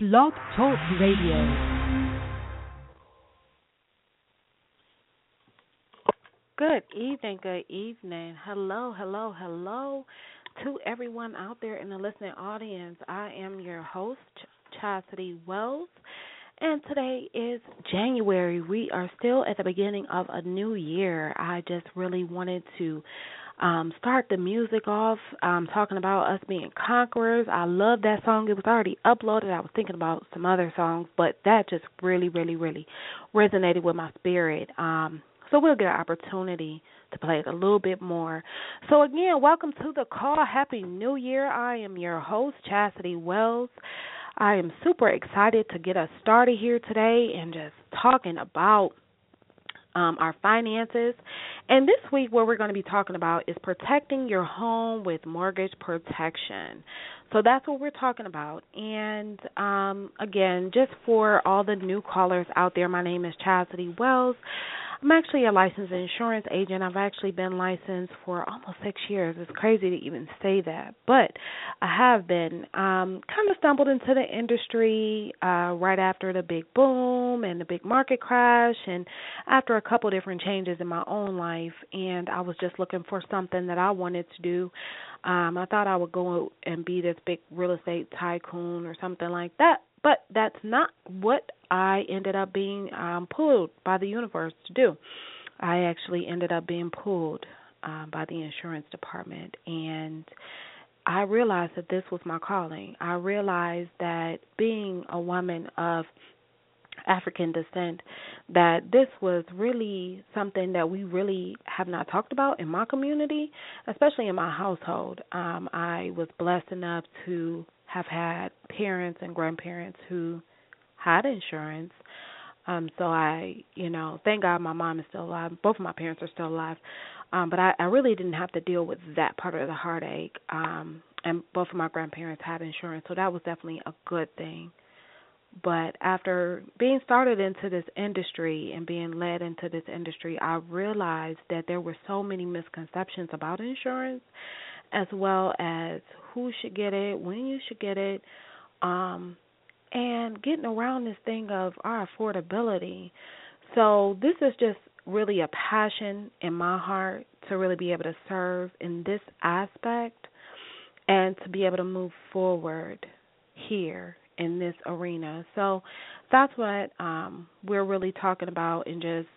Blog Talk Radio. Good evening, good evening. Hello, hello, hello to everyone out there in the listening audience. I am your host, Chastity Wells, and today is January. We are still at the beginning of a new year. I just really wanted to um, start the music off um, talking about us being conquerors. I love that song. It was already uploaded. I was thinking about some other songs, but that just really, really, really resonated with my spirit. Um, so we'll get an opportunity to play it a little bit more. So again, welcome to the call. Happy New Year. I am your host, Chastity Wells. I am super excited to get us started here today and just talking about um, our finances. And this week, what we're going to be talking about is protecting your home with mortgage protection. So that's what we're talking about. And um, again, just for all the new callers out there, my name is Chastity Wells. I'm actually a licensed insurance agent. I've actually been licensed for almost six years. It's crazy to even say that, but I have been. Um, kind of stumbled into the industry uh, right after the big boom and the big market crash, and after a couple different changes in my own life. And I was just looking for something that I wanted to do. Um, I thought I would go and be this big real estate tycoon or something like that, but that's not what I ended up being um, pulled by the universe to do. I actually ended up being pulled um, by the insurance department, and I realized that this was my calling. I realized that being a woman of African descent, that this was really something that we really have not talked about in my community, especially in my household. Um, I was blessed enough to have had parents and grandparents who had insurance. Um, so I, you know, thank God my mom is still alive. Both of my parents are still alive. Um, but I, I really didn't have to deal with that part of the heartache. Um, and both of my grandparents had insurance, so that was definitely a good thing. But after being started into this industry and being led into this industry, I realized that there were so many misconceptions about insurance, as well as who should get it, when you should get it, um, and getting around this thing of our affordability. So this is just really a passion in my heart to really be able to serve in this aspect and to be able to move forward here in this arena. So that's what um, we're really talking about in just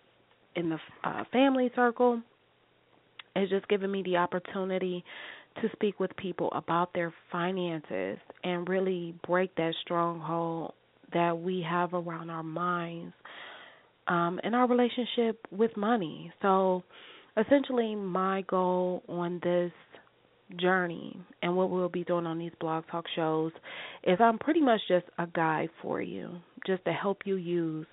in the uh, family circle. It's just giving me the opportunity to speak with people about their finances and really break that stronghold that we have around our minds um, and our relationship with money. So, essentially, my goal on this journey and what we'll be doing on these blog talk shows is I'm pretty much just a guide for you, just to help you use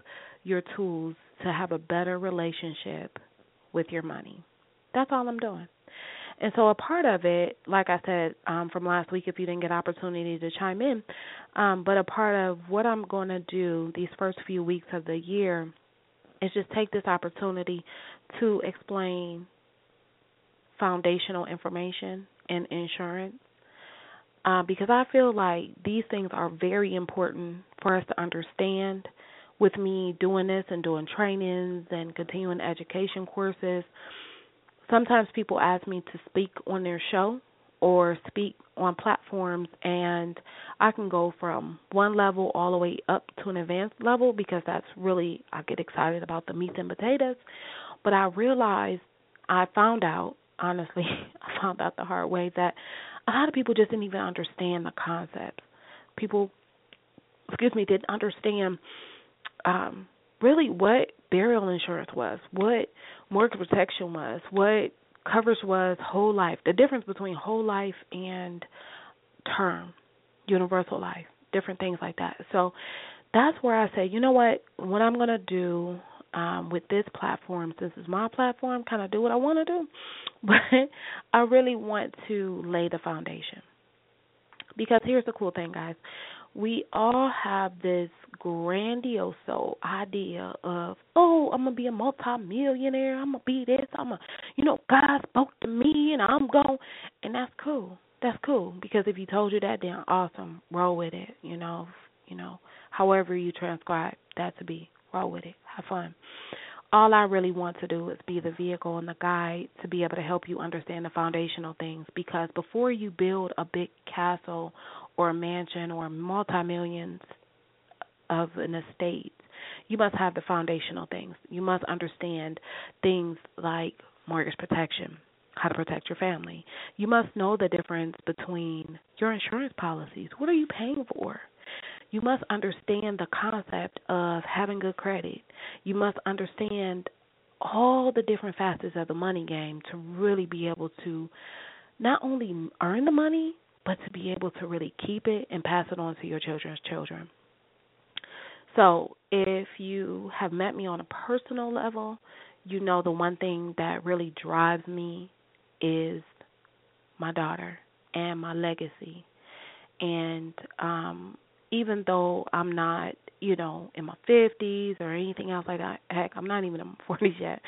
your tools to have a better relationship with your money. That's all I'm doing. And so a part of it, like I said um, from last week, if you didn't get opportunity to chime in, um, but a part of what I'm going to do these first few weeks of the year is just take this opportunity to explain foundational information in insurance. Uh, because I feel like these things are very important for us to understand. With me doing this and doing trainings and continuing education courses, sometimes people ask me to speak on their show or speak on platforms and I can go from one level all the way up to an advanced level because that's really I get excited about the meat and potatoes. But I realized I found out, honestly, I found out the hard way that a lot of people just didn't even understand the concepts. People excuse me, didn't understand um really what burial insurance was, what mortgage protection was, what coverage was whole life, the difference between whole life and term, universal life, different things like that. So that's where I say, you know what, what I'm going to do um, with this platform, since it's my platform, kind of do what I want to do, but I really want to lay the foundation. Because here's the cool thing, guys we all have this grandiose idea of, oh, I'm gonna be a multimillionaire, I'm gonna be this, I'm a, you know, God spoke to me and I'm going, and that's cool. That's cool because if He told you that, then awesome, roll with it. You know, You know, however you transcribe that to be, roll with it, have fun. All I really want to do is be the vehicle and the guide to be able to help you understand the foundational things because before you build a big castle or a mansion or multi millions of an estate, you must have the foundational things. You must understand things like mortgage protection, how to protect your family. You must know the difference between your insurance policies. What are you paying for? You must understand the concept of having good credit. You must understand all the different facets of the money game to really be able to not only earn the money, but to be able to really keep it and pass it on to your children's children. So, if you have met me on a personal level, you know the one thing that really drives me is my daughter and my legacy. And um even though I'm not, you know, in my 50s or anything else like that, heck, I'm not even in my 40s yet.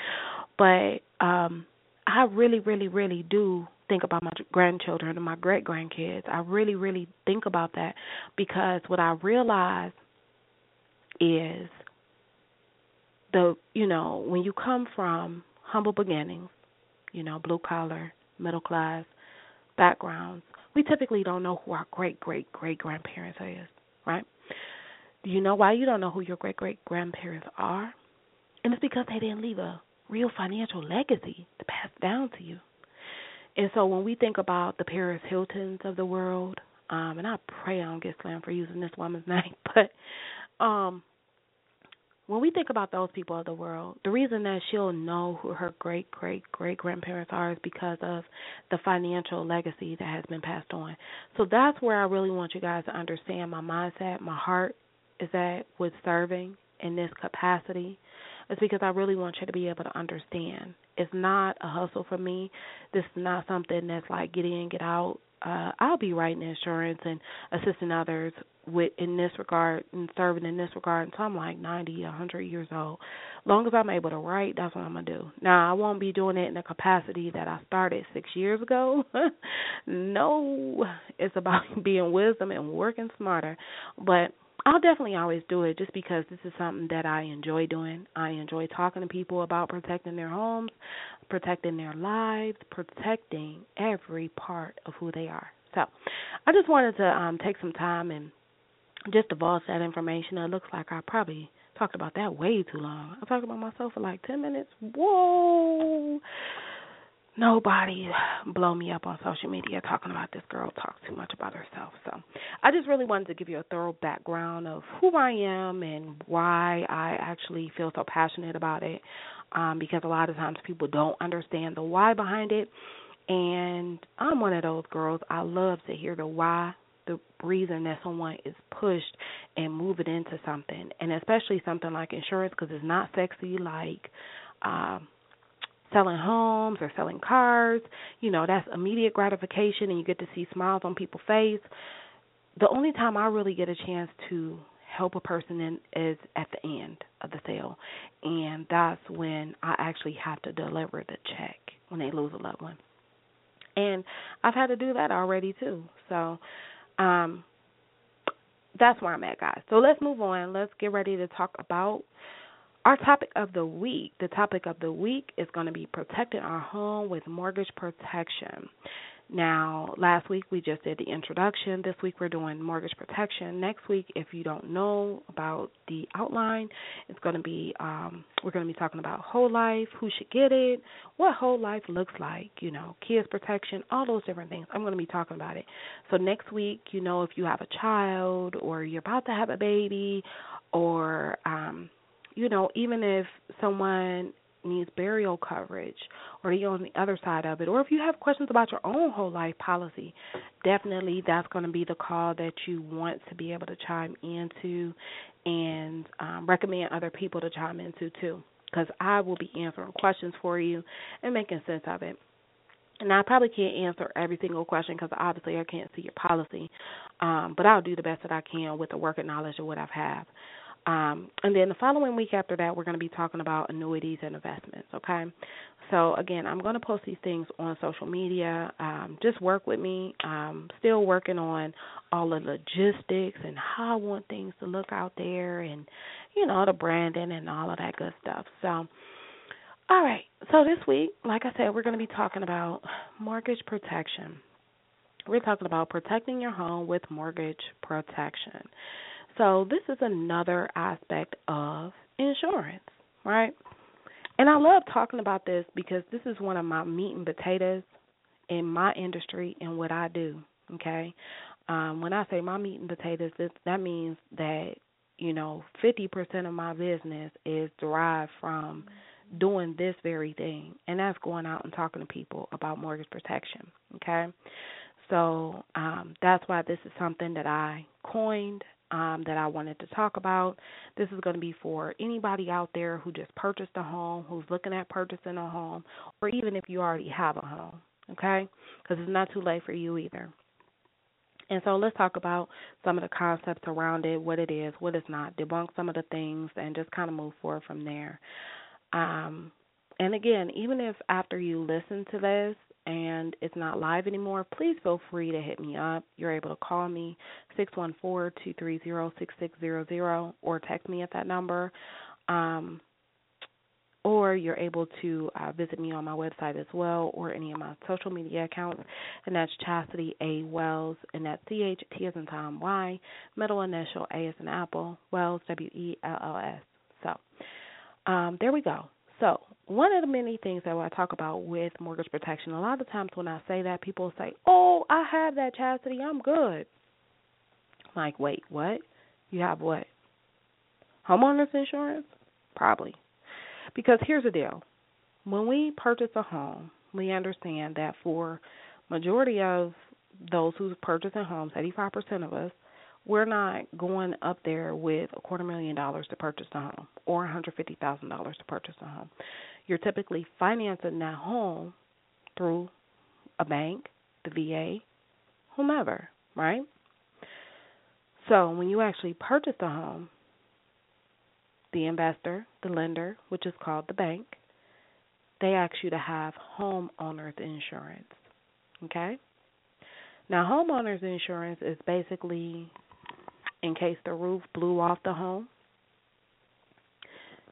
But um I really really really do think about my grandchildren and my great grandkids. I really really think about that because what I realize is the you know when you come from humble beginnings, you know blue collar, middle class backgrounds, we typically don't know who our great great great grandparents is, right? Do you know why you don't know who your great great grandparents are? And it's because they didn't leave a real financial legacy to pass down to you. And so when we think about the Paris Hiltons of the world, um, and I pray I don't get slammed for using this woman's name, but um, when we think about those people of the world, the reason that she'll know who her great great great grandparents are is because of the financial legacy that has been passed on. So that's where I really want you guys to understand my mindset, my heart is at with serving in this capacity. It's because I really want you to be able to understand. It's not a hustle for me. This is not something that's like get in, get out. Uh, I'll be writing insurance and assisting others with in this regard and serving in this regard until I'm like ninety, a hundred years old. Long as I'm able to write, that's what I'm gonna do. Now I won't be doing it in the capacity that I started six years ago. no. It's about being wisdom and working smarter. But I'll definitely always do it just because this is something that I enjoy doing. I enjoy talking to people about protecting their homes, protecting their lives, protecting every part of who they are. So, I just wanted to um take some time and just divulge that information. It looks like I probably talked about that way too long. I talked about myself for like 10 minutes. Whoa. Nobody blow me up on social media talking about this girl talks too much about herself. So I just really wanted to give you a thorough background of who I am and why I actually feel so passionate about it. Um, because a lot of times people don't understand the why behind it. And I'm one of those girls. I love to hear the why the reason that someone is pushed and move it into something, and especially something like insurance because it's not sexy like um, selling homes or selling cars. You know, that's immediate gratification, and you get to see smiles on people's face. The only time I really get a chance to help a person in is at the end of the sale, and that's when I actually have to deliver the check when they lose a loved one. And I've had to do that already too. So um, that's where I'm at, guys. So let's move on. Let's get ready to talk about our topic of the week. The topic of the week is going to be protecting our home with mortgage protection. Now, last week we just did the introduction. This week we're doing mortgage protection. Next week, if you don't know about the outline, it's going to be um, we're going to be talking about whole life, who should get it, what whole life looks like, you know, kids protection, all those different things. I'm going to be talking about it. So next week, you know, if you have a child or you're about to have a baby, or um, you know, even if someone needs burial coverage or you're on the other side of it or if you have questions about your own whole life policy definitely that's going to be the call that you want to be able to chime into and um, recommend other people to chime into too because i will be answering questions for you and making sense of it and I probably can't answer every single question because obviously I can't see your policy, um, but I'll do the best that I can with the working knowledge of what I've have. Um, and then the following week after that, we're going to be talking about annuities and investments. Okay. So again, I'm going to post these things on social media. Um, just work with me. Um, still working on all the logistics and how I want things to look out there, and you know the branding and all of that good stuff. So, all right. So this week, like I said, we're going to be talking about mortgage protection. We're talking about protecting your home with mortgage protection. So, this is another aspect of insurance, right? And I love talking about this because this is one of my meat and potatoes in my industry and what I do, okay? Um, when I say my meat and potatoes, this, that means that, you know, 50% of my business is derived from doing this very thing, and that's going out and talking to people about mortgage protection, okay? So um, that's why this is something that I coined, um, that I wanted to talk about. This is going to be for anybody out there who just purchased a home, who's looking at purchasing a home, or even if you already have a home, okay? Because it's not too late for you either. And so let's talk about some of the concepts around it, what it is, what it's not, debunk some of the things, and just kind of move forward from there. Um, and again, even if after you listen to this and it's not live anymore, please feel free to hit me up. You're able to call me six one four two three zero six six zero zero or text me at that number. Um, or you're able to uh, visit me on my website as well or any of my social media accounts, and that's Chastity A Wells, and that's C H T as in Tom Y, middle initial A as in Apple, Wells W E L L S. So, um, there we go. So, one of the many things that I talk about with mortgage protection, a lot of times when I say that, people say, "Oh, I have that, Chastity. I'm good." I'm like, wait, what? You have what? Homeowners insurance? Probably. Because here's the deal. When we purchase a home, we understand that for majority of those who purchase a home, 85% of us, we're not going up there with a quarter million dollars to purchase a home or $150,000 to purchase a home. You're typically financing that home through a bank, the VA, whomever, right? So when you actually purchase a home, the investor, the lender, which is called the bank, they ask you to have homeowners insurance. Okay? Now, homeowners insurance is basically in case the roof blew off the home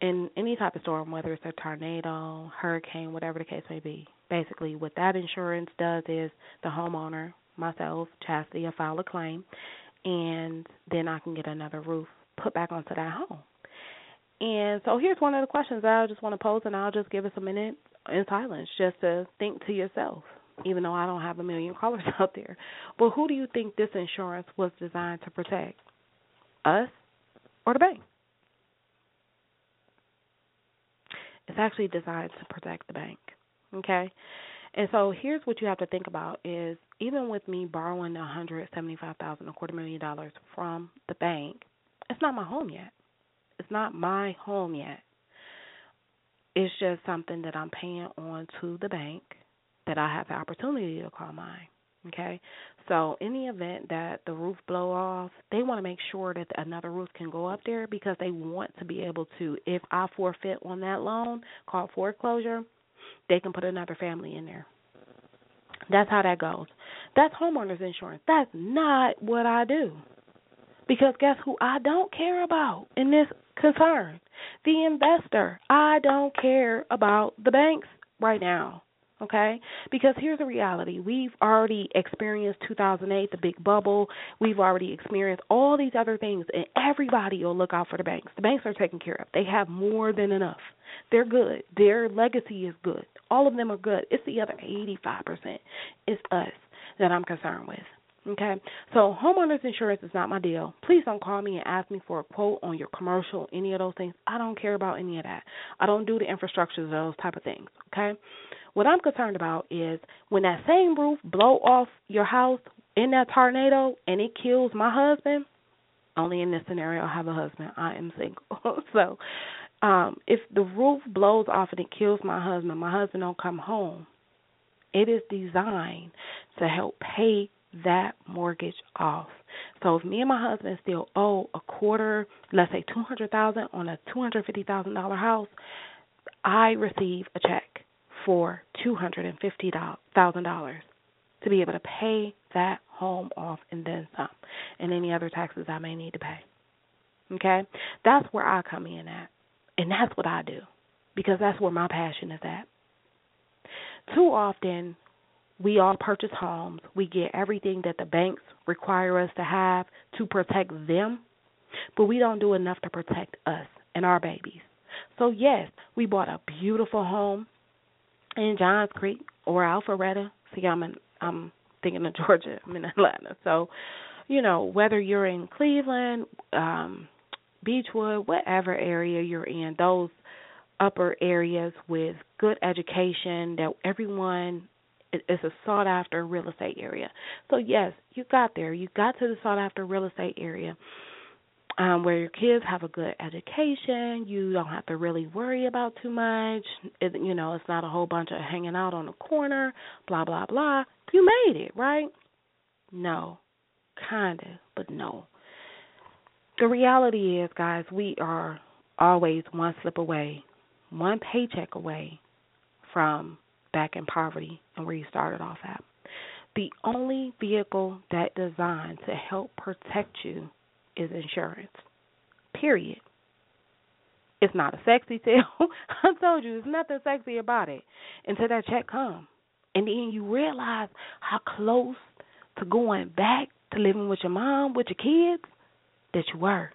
in any type of storm, whether it's a tornado, hurricane, whatever the case may be. Basically, what that insurance does is the homeowner, myself, Chastity, I file a claim, and then I can get another roof put back onto that home. And so here's one of the questions I just want to pose, and I'll just give us a minute in silence just to think to yourself, even though I don't have a million callers out there. But who do you think this insurance was designed to protect? Us or the bank? It's actually designed to protect the bank. Okay? And so here's what you have to think about is even with me borrowing a hundred seventy five thousand, a quarter million dollars from the bank, it's not my home yet. It's not my home yet. It's just something that I'm paying on to the bank that I have the opportunity to call mine. Okay, so in the event that the roof blow off, they want to make sure that another roof can go up there because they want to be able to. If I forfeit on that loan called foreclosure, they can put another family in there. That's how that goes. That's homeowners insurance. That's not what I do. Because guess who I don't care about in this concern? The investor. I don't care about the banks right now. Okay? Because here's the reality. We've already experienced 2008, the big bubble. We've already experienced all these other things, and everybody will look out for the banks. The banks are taken care of. They have more than enough. They're good. Their legacy is good. All of them are good. It's the other 85%. It's us that I'm concerned with. Okay, so homeowners insurance is not my deal. Please don't call me and ask me for a quote on your commercial, any of those things. I don't care about any of that. I don't do the infrastructure of those type of things. Okay, what I'm concerned about is when that same roof blow off your house in that tornado and it kills my husband. Only in this scenario, I have a husband. I am single. so, um, if the roof blows off and it kills my husband, my husband don't come home. It is designed to help pay that mortgage off. So if me and my husband still owe a quarter, let's say two hundred thousand on a two hundred fifty thousand dollar house, I receive a check for two hundred and fifty thousand dollars to be able to pay that home off and then some, and any other taxes I may need to pay. Okay, that's where I come in at, and that's what I do because that's where my passion is at. Too often, we all purchase homes. We get everything that the banks require us to have to protect them, but we don't do enough to protect us and our babies. So, yes, we bought a beautiful home in Johns Creek or Alpharetta. See, I'm in, I'm thinking of Georgia. I'm in Atlanta. So, you know, whether you're in Cleveland, um, Beachwood, whatever area you're in, those upper areas with good education that everyone it's a sought after real estate area. So yes, you got there. You got to the sought after real estate area. Um, where your kids have a good education, you don't have to really worry about too much. It, you know, it's not a whole bunch of hanging out on the corner, blah blah blah. You made it, right? No, kinda, but no. The reality is, guys, we are always one slip away, one paycheck away from back in poverty and where you started off at. The only vehicle that designed to help protect you is insurance. Period. It's not a sexy sale. I told you, there's nothing sexy about it until that check comes. And then you realize how close to going back to living with your mom, with your kids, that you were.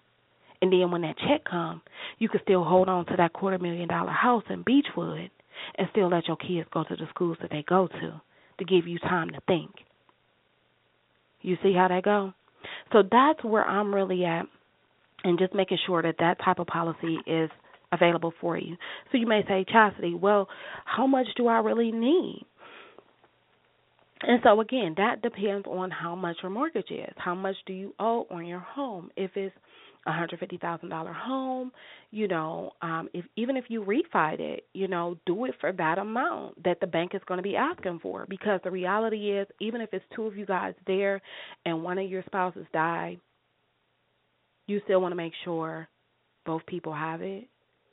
And then when that check comes, you can still hold on to that quarter million dollar house in Beachwood and still let your kids go to the schools that they go to to give you time to think. You see how that go? So that's where I'm really at and just making sure that that type of policy is available for you. So you may say, Chastity, well, how much do I really need? And so again, that depends on how much your mortgage is. How much do you owe on your home? If it's a hundred fifty thousand dollar home, you know, um, if even if you refi it, you know, do it for that amount that the bank is going to be asking for. Because the reality is, even if it's two of you guys there, and one of your spouses die, you still want to make sure both people have it.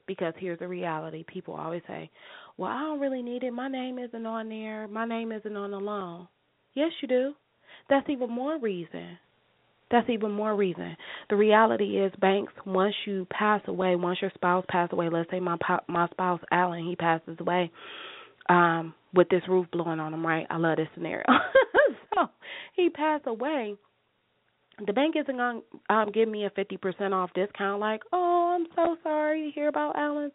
Because here's the reality: people always say, "Well, I don't really need it. My name isn't on there. My name isn't on the loan." Yes, you do. That's even more reason that's even more reason. The reality is, banks. Once you pass away, once your spouse passes away, let's say my my spouse Alan, he passes away, um, with this roof blowing on him. Right? I love this scenario. so he passed away the bank isn't to um, give me a 50% off discount like, "Oh, I'm so sorry to hear about Alan."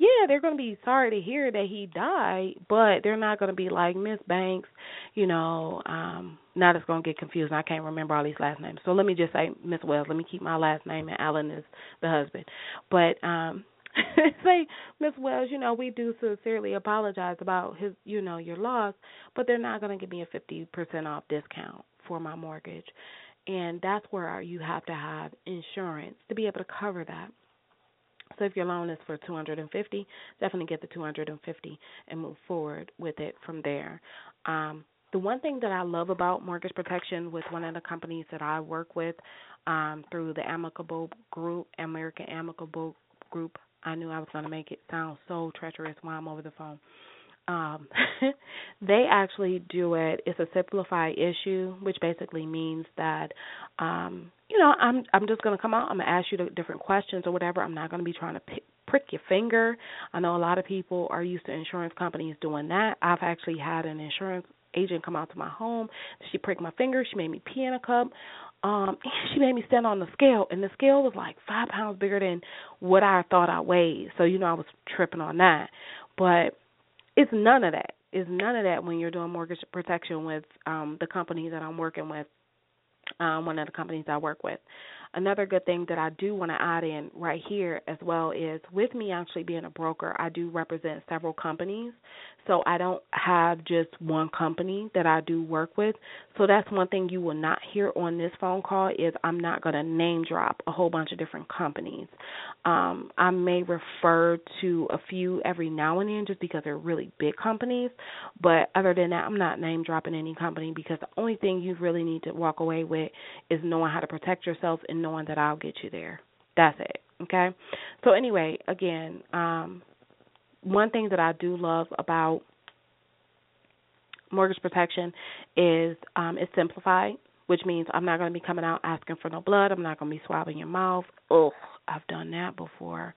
Yeah, they're going to be sorry to hear that he died, but they're not going to be like Miss Banks, you know, um now it's going to get confused. I can't remember all these last names. So let me just say Miss Wells. Let me keep my last name and Alan is the husband. But um say, Miss Wells, you know, we do sincerely apologize about his, you know, your loss, but they're not going to give me a 50% off discount for my mortgage and that's where you have to have insurance to be able to cover that. So if your loan is for 250, definitely get the 250 and move forward with it from there. Um, the one thing that I love about mortgage protection with one of the companies that I work with um, through the Amicable Group, American Amicable Group, I knew I was going to make it sound so treacherous while I'm over the phone um, they actually do it. It's a simplified issue, which basically means that, um, you know, I'm I'm just to come out. I'm to ask you the different questions or whatever. I'm not to be trying to pick, prick your finger. I know a lot of people are used to insurance companies doing that. I've actually had an insurance agent come out to my home. She pricked my finger. She made me pee in a cup. Um, she made me stand on the scale, and the scale was like five pounds bigger than what I thought I weighed. So you know I was tripping on that. But it's none of that. It's none of that when you're doing mortgage protection with um the company that I'm working with. Um, one of the companies I work with. Another good thing that I do want to add in right here as well is with me actually being a broker, I do represent several companies. So I don't have just one company that I do work with. So that's one thing you will not hear on this phone call is I'm not going to name drop a whole bunch of different companies. Um, I may refer to a few every now and then just because they're really big companies, but other than that, I'm not name dropping any company because the only thing you really need to walk away with is knowing how to protect yourself and knowing that I'll get you there. That's it. Okay. So anyway, again, um, one thing that I do love about mortgage protection is um, it's simplified, which means I'm not going to be coming out asking for no blood. I'm not going to be swabbing your mouth. Oh, I've done that before.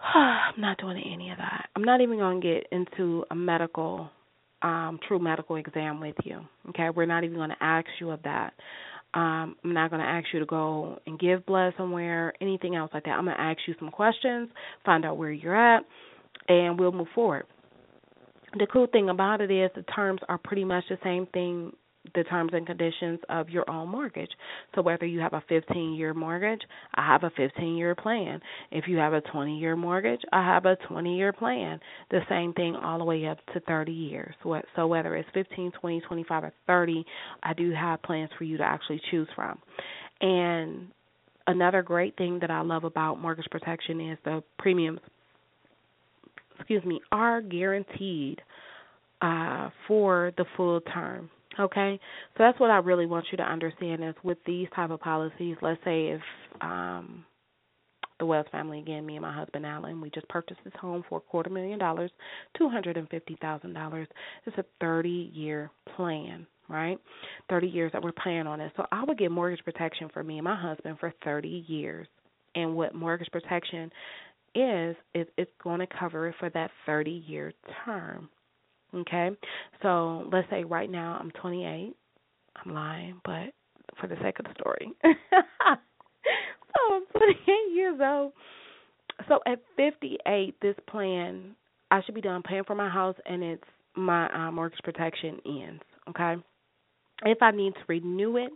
I'm not doing any of that. I'm not even going to get into a medical, um, true medical exam with you. Okay, we're not even going to ask you of that. Um, I'm not going to ask you to go and give blood somewhere, anything else like that. I'm going to ask you some questions, find out where you're at, and we'll move forward. The cool thing about it is the terms are pretty much the same thing the terms and conditions of your own mortgage. So whether you have a 15 year mortgage, I have a 15 year plan. If you have a 20 year mortgage, I have a 20 year plan. The same thing all the way up to 30 years. So whether it's 15, 20, 25 or 30, I do have plans for you to actually choose from. And another great thing that I love about mortgage protection is the premiums excuse me, are guaranteed uh for the full term. Okay, so that's what I really want you to understand is with these type of policies. Let's say if um, the Wells family again, me and my husband Alan, we just purchased this home for a quarter million dollars, two hundred and fifty thousand dollars. It's a thirty year plan, right? Thirty years that we're paying on it. So I would get mortgage protection for me and my husband for thirty years. And what mortgage protection is, is it's going to cover it for that thirty year term. Okay? So let's say right now I'm 28. I'm lying, but for the sake of the story. so I'm 28 years old. So at 58, this plan, I should be done paying for my house and it's my uh, mortgage protection ends. Okay? If I need to renew it,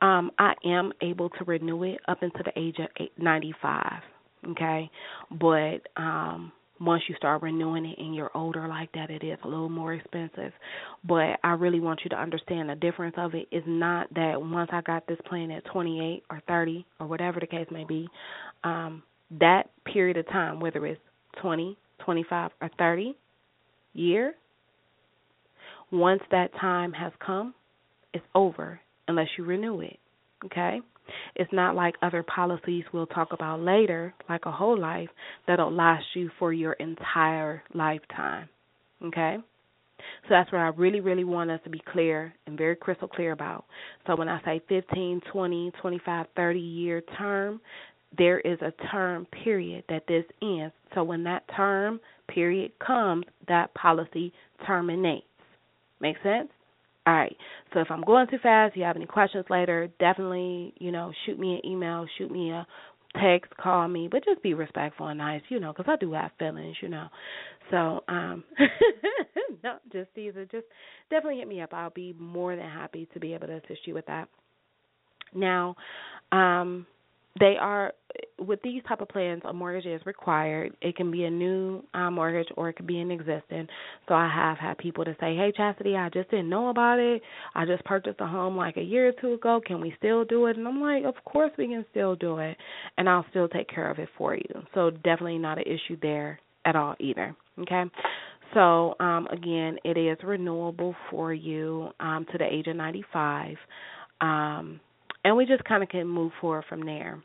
um, I am able to renew it up until the age of 95. Okay? But, um, once you start renewing it and you're older like that, it is a little more expensive. But I really want you to understand the difference of it is not that once I got this plan at 28 or 30 or whatever the case may be, um, that period of time, whether it's 20, 25, or 30 year, once that time has come, it's over unless you renew it. Okay? It's not like other policies we'll talk about later, like a whole life, that'll last you for your entire lifetime. Okay? So that's what I really, really want us to be clear and very crystal clear about. So when I say 15, 20, 25, 30 year term, there is a term period that this ends. So when that term period comes, that policy terminates. Make sense? All right. So if I'm going too fast, you have any questions later, definitely, you know, shoot me an email, shoot me a text, call me, but just be respectful and nice, you know, because I do have feelings, you know. So, um, no, just either, just definitely hit me up. I'll be more than happy to be able to assist you with that. Now, um, they are with these type of plans a mortgage is required. It can be a new uh, mortgage or it could be an existing. So i have had people to say hey chastity i just didn't know about it. I just purchased a home like a year or two ago. Can we still do it? And i'm like of course we can still do it and i'll still take care of it for you. So definitely not an issue there at all either okay? So um again it is renewable for you um to the age of 95 um and we just kind of can move forward from there.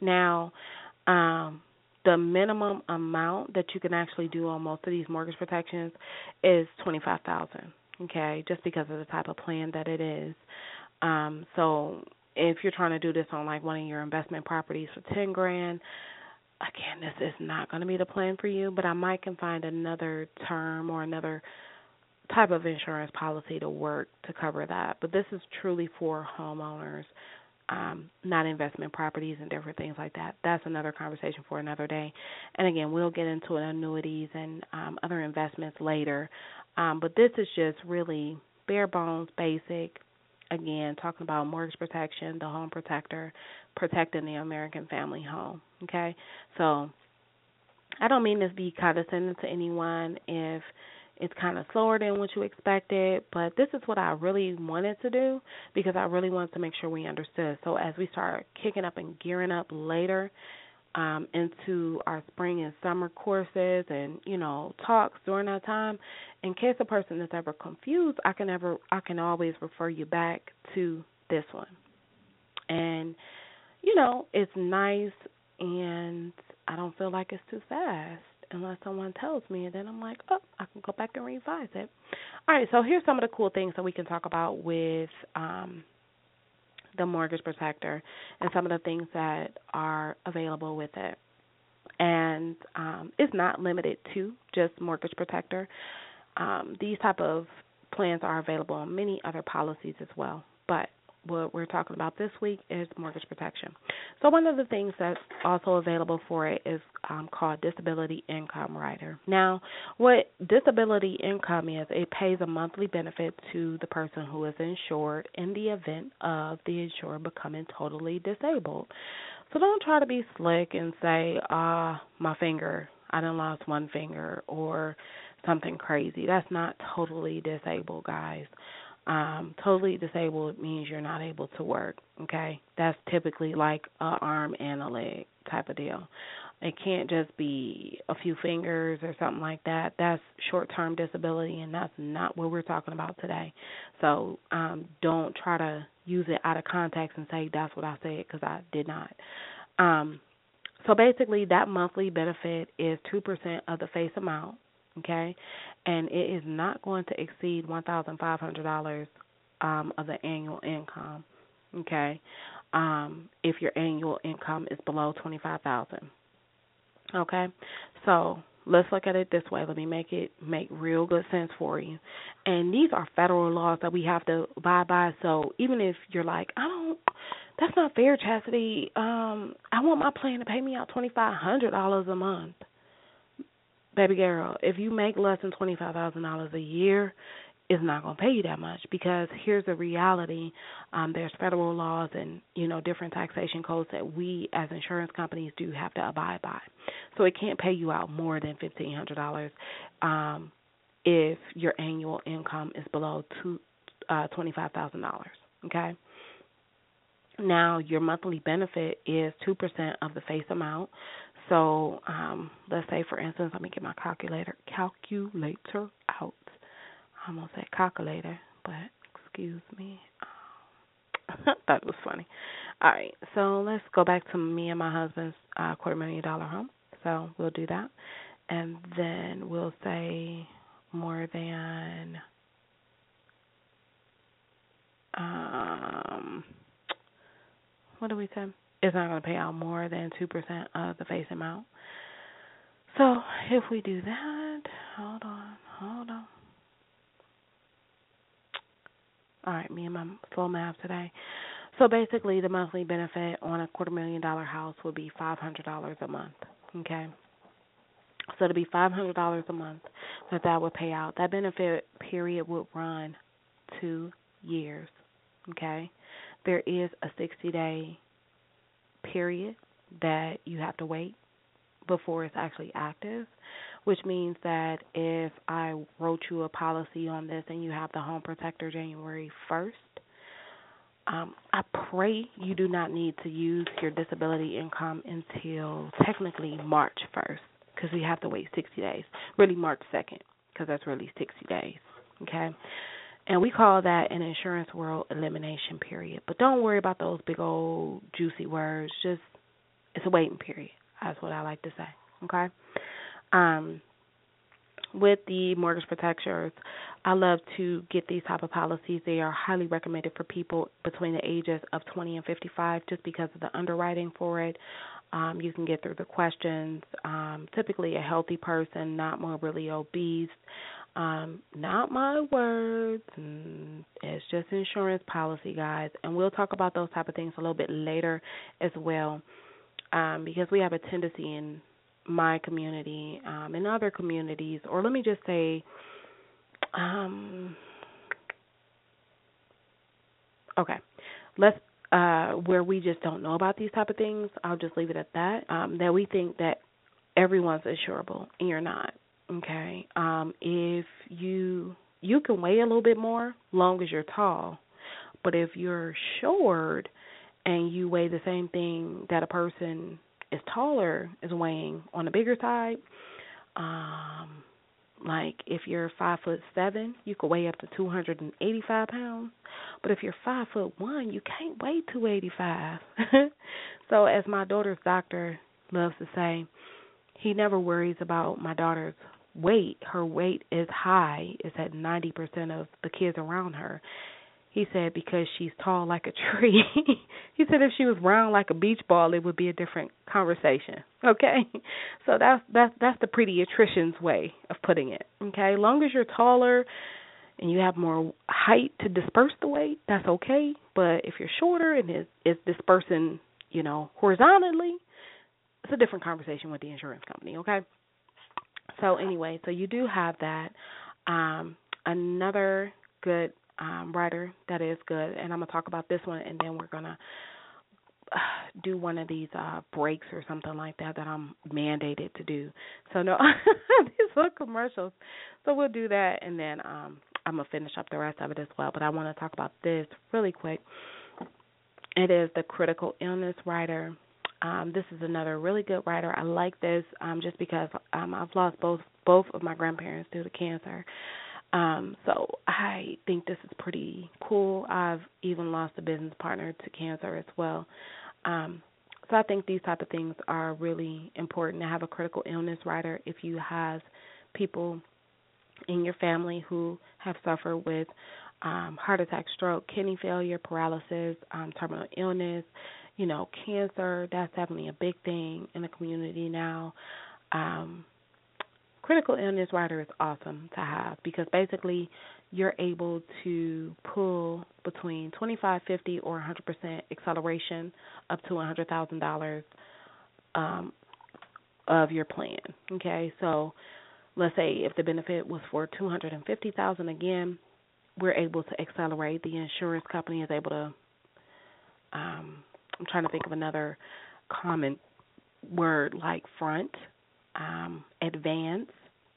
Now, um, the minimum amount that you can actually do on most of these mortgage protections is twenty five thousand. Okay, just because of the type of plan that it is. Um, so if you're trying to do this on like one of your investment properties for ten grand, again, this is not going to be the plan for you. But I might can find another term or another type of insurance policy to work to cover that. But this is truly for homeowners, um, not investment properties and different things like that. That's another conversation for another day. And again, we'll get into annuities and um, other investments later. Um, but this is just really bare bones, basic. again, talking about mortgage protection, the home protector, protecting the American family home. Okay, so I don't mean to be condescending to anyone if it's kind of slower than what you expected, but this is what I really wanted to do because I really wanted to make sure we understood. So as we start kicking up and gearing up later um, into our spring and summer courses and you know talks during that time, in case a person is ever confused, I can ever I can always refer you back to this one. And you know it's nice and I don't feel like it's too fast unless someone tells me, and then I'm like, oh, I can go back and revise it. All right, so here's some of the cool things that we can talk about with um, the mortgage protector and some of the things that are available with it. And um, it's not limited to just mortgage protector. Um, these type of plans are available on many other policies as well. But what we're talking about this week is mortgage protection. So one of the things that's also available for it is um, called disability income rider. Now, what disability income is, it pays a monthly benefit to the person who is insured in the event of the insured becoming totally disabled. So don't try to be slick and say, ah, uh, my finger, I done lost one finger or something crazy. That's not totally disabled, guys um totally disabled means you're not able to work okay? That's typically like a arm and a leg type of deal. It can't just be a few fingers or something like that. That's short term disability and that's not what we're talking about today. So um don't try to use it out of context and say that's what i said because i did not. Um so basically that monthly benefit is 2% of the face amount okay? And it is not going to exceed $1,500 um, of the annual income, okay? Um, if your annual income is below 25000 Okay? So let's look at it this way. Let me make it make real good sense for you. And these are federal laws that we have to abide by. So even if you're like, I don't that's not fair, Chastity. Um, I want my plan to pay me out twenty five hundred dollars a month baby girl, if you make less than twenty five thousand dollars a year, it's not going to pay you that much because here's the reality: um, there's federal laws and you know different taxation codes that we as insurance companies do have to abide by. So it can't pay you out more than fifteen hundred dollars um, if your annual income is below two uh, twenty five thousand dollars. Okay. Now your monthly benefit is two percent of the face amount. So um, let's say, for instance, let me get my calculator calculator out. I'm gonna say calculator, but excuse me. I thought it was funny. All right, so let's go back to me and my husband's uh, quarter million dollar home. So we'll do that, and then we'll say more than um, what do we say? It's not going to pay out more than 2% of the face amount. So if we do that, hold on, hold on. All right, me and my slow math today. So basically, the monthly benefit on a quarter million dollar house would be $500 a month. Okay. So to be $500 a month that that would pay out. That benefit period would run two years. Okay. There is a 60 day period that you have to wait before it's actually active, which means that if I wrote you a policy on this and you have the home protector January 1st, um, I pray you do not need to use your disability income until technically March 1st because we have to wait 60 days. Really, March 2nd because that's really 60 days. Okay? And we call that an insurance world elimination period. But don't worry about those big old juicy words. Just it's a waiting period. That's what I like to say. Okay? Um with the mortgage protectors, I love to get these type of policies. They are highly recommended for people between the ages of 20 and 55 just because of the underwriting for it. Um, you can get through the questions. Um, typically, a healthy person, not more really obese. Um, not my words. Mm, it's just insurance policy, guys. And we'll talk about those type of things a little bit later as well, um, because we have a tendency in my community, um, in other communities, or let me just say, um, Okay. Let's uh where we just don't know about these type of things, I'll just leave it at that. Um that we think that everyone's insurable and you're not. Okay. Um if you you can weigh a little bit more long as you're tall. But if you're short and you weigh the same thing that a person is taller is weighing on the bigger side, um like if you're five foot seven, you could weigh up to two hundred and eighty five pounds. But if you're five foot one, you can't weigh two eighty five. so as my daughter's doctor loves to say, he never worries about my daughter's weight. Her weight is high. It's at ninety percent of the kids around her. He said because she's tall like a tree. he said if she was round like a beach ball, it would be a different conversation. Okay, so that's that's that's the pediatrician's way of putting it. Okay, long as you're taller and you have more height to disperse the weight, that's okay. But if you're shorter and it's, it's dispersing, you know, horizontally, it's a different conversation with the insurance company. Okay. So anyway, so you do have that. Um, another good um, rider that is good, and I'm gonna talk about this one, and then we're gonna uh, do one of these uh breaks or something like that that I'm mandated to do. So no, these are commercials. So we'll do that, and then um I'm gonna finish up the rest of it as well. But I want to talk about this really quick. It is the critical illness rider. Um, this is another really good rider. I like this um, just because um, I've lost both both of my grandparents due to cancer. Um, so I think this is pretty cool. I've even lost a business partner to cancer as well. Um, so I think these type of things are really important to have a critical illness rider if you have people in your family who have suffered with um, heart attack, stroke, kidney failure, paralysis, um, terminal illness, you know, cancer. That's definitely a big thing in the community now. Um, critical illness rider is awesome to have because basically you're able to pull between 25, 50, or 100% acceleration up to $100,000 um, of your plan. Okay, so let's say if the benefit was for 250,000 again, we're able to accelerate. The insurance company is able to. Um, I'm trying to think of another common word like front, um, advance.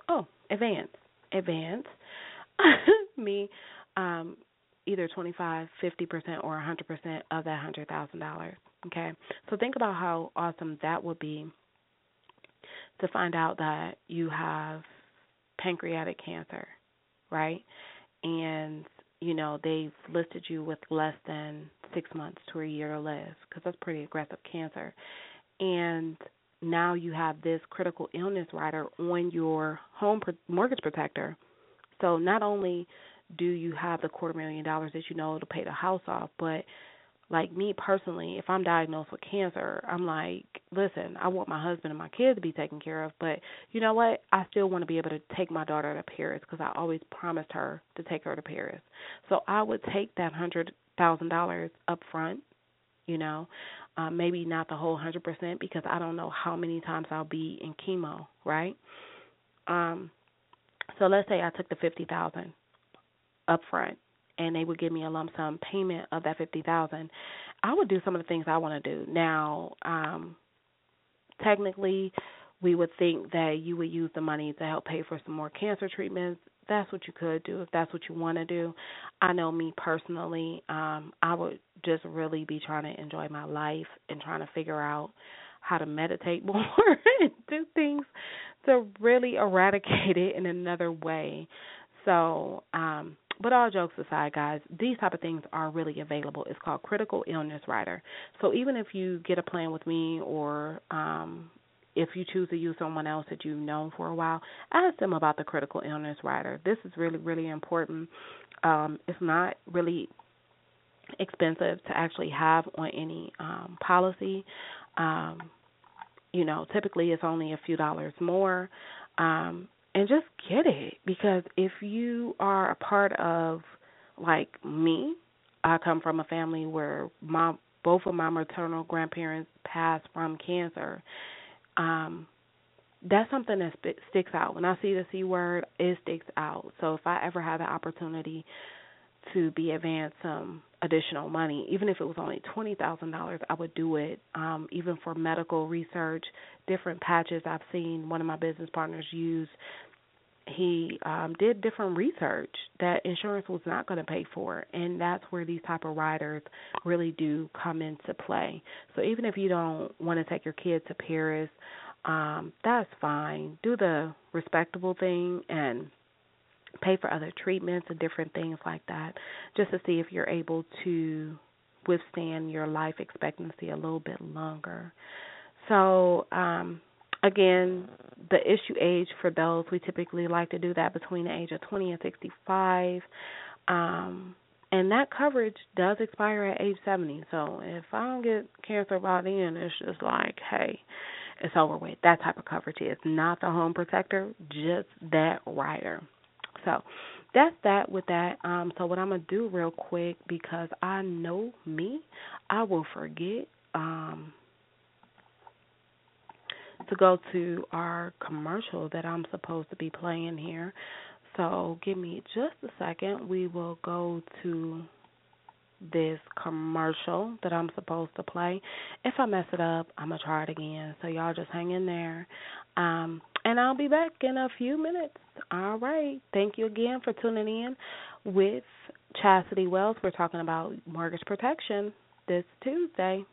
Oh, advance, advance. Me, um, either 25, 50%, or 100% of that $100,000. Okay, so think about how awesome that would be to find out that you have pancreatic cancer, right? And you know they've listed you with less than six months to a year or less because that's pretty aggressive cancer, and now you have this critical illness rider on your home mortgage protector. So not only do you have the quarter million dollars that you know to pay the house off, but like me personally, if I'm diagnosed with cancer, I'm like, listen, I want my husband and my kids to be taken care of, but you know what? I still want to be able to take my daughter to Paris because I always promised her to take her to Paris. So I would take that hundred thousand dollars up front, you know, uh, maybe not the whole hundred percent because I don't know how many times I'll be in chemo, right? Um, so let's say I took the fifty thousand up front and they would give me a lump sum payment of that fifty thousand, I would do some of the things I want to do. Now, um, technically, we would think that you would use the money to help pay for some more cancer treatments. That's what you could do if that's what you want to do. I know me personally, um, I would just really be trying to enjoy my life and trying to figure out how to meditate more and do things to really eradicate it in another way. So, um, but all jokes aside, guys, these type of things are really available. It's called Critical Illness Rider. So even if you get a plan with me, or um, if you choose to use someone else that you've known for a while, ask them about the Critical Illness Rider. This is really, really important. Um, it's not really expensive to actually have on any um, policy. Um, you know, typically it's only a few dollars more. Um, and just get it because if you are a part of like me, I come from a family where my both of my maternal grandparents passed from cancer. Um that's something that sticks out. When I see the C word, it sticks out. So if I ever have the opportunity to be advanced some additional money, even if it was only twenty thousand dollars, I would do it. Um, even for medical research, different patches I've seen one of my business partners use. He um, did different research that insurance was not going to pay for, and that's where these type of riders really do come into play. So even if you don't want to take your kids to Paris, um, that's fine. Do the respectable thing and pay for other treatments and different things like that, just to see if you're able to withstand your life expectancy a little bit longer. So, um, again, the issue age for those we typically like to do that between the age of 20 and 65. Um, and that coverage does expire at age 70. So if I don't get cancer by then, it's just like, hey, it's over with. That type of coverage is not the home protector, just that rider. So that's that with that. Um, so what I'm gonna do real quick because I know me, I will forget um, to go to our commercial that I'm supposed to be playing here. So give me just a second. We will go to this commercial that I'm supposed to play. If I mess it up, I'm gonna try it again. So y'all just hang in there. Um, and I'll be back in a few minutes. All right. Thank you again for tuning in with Chastity Wells. We're talking about mortgage protection this Tuesday.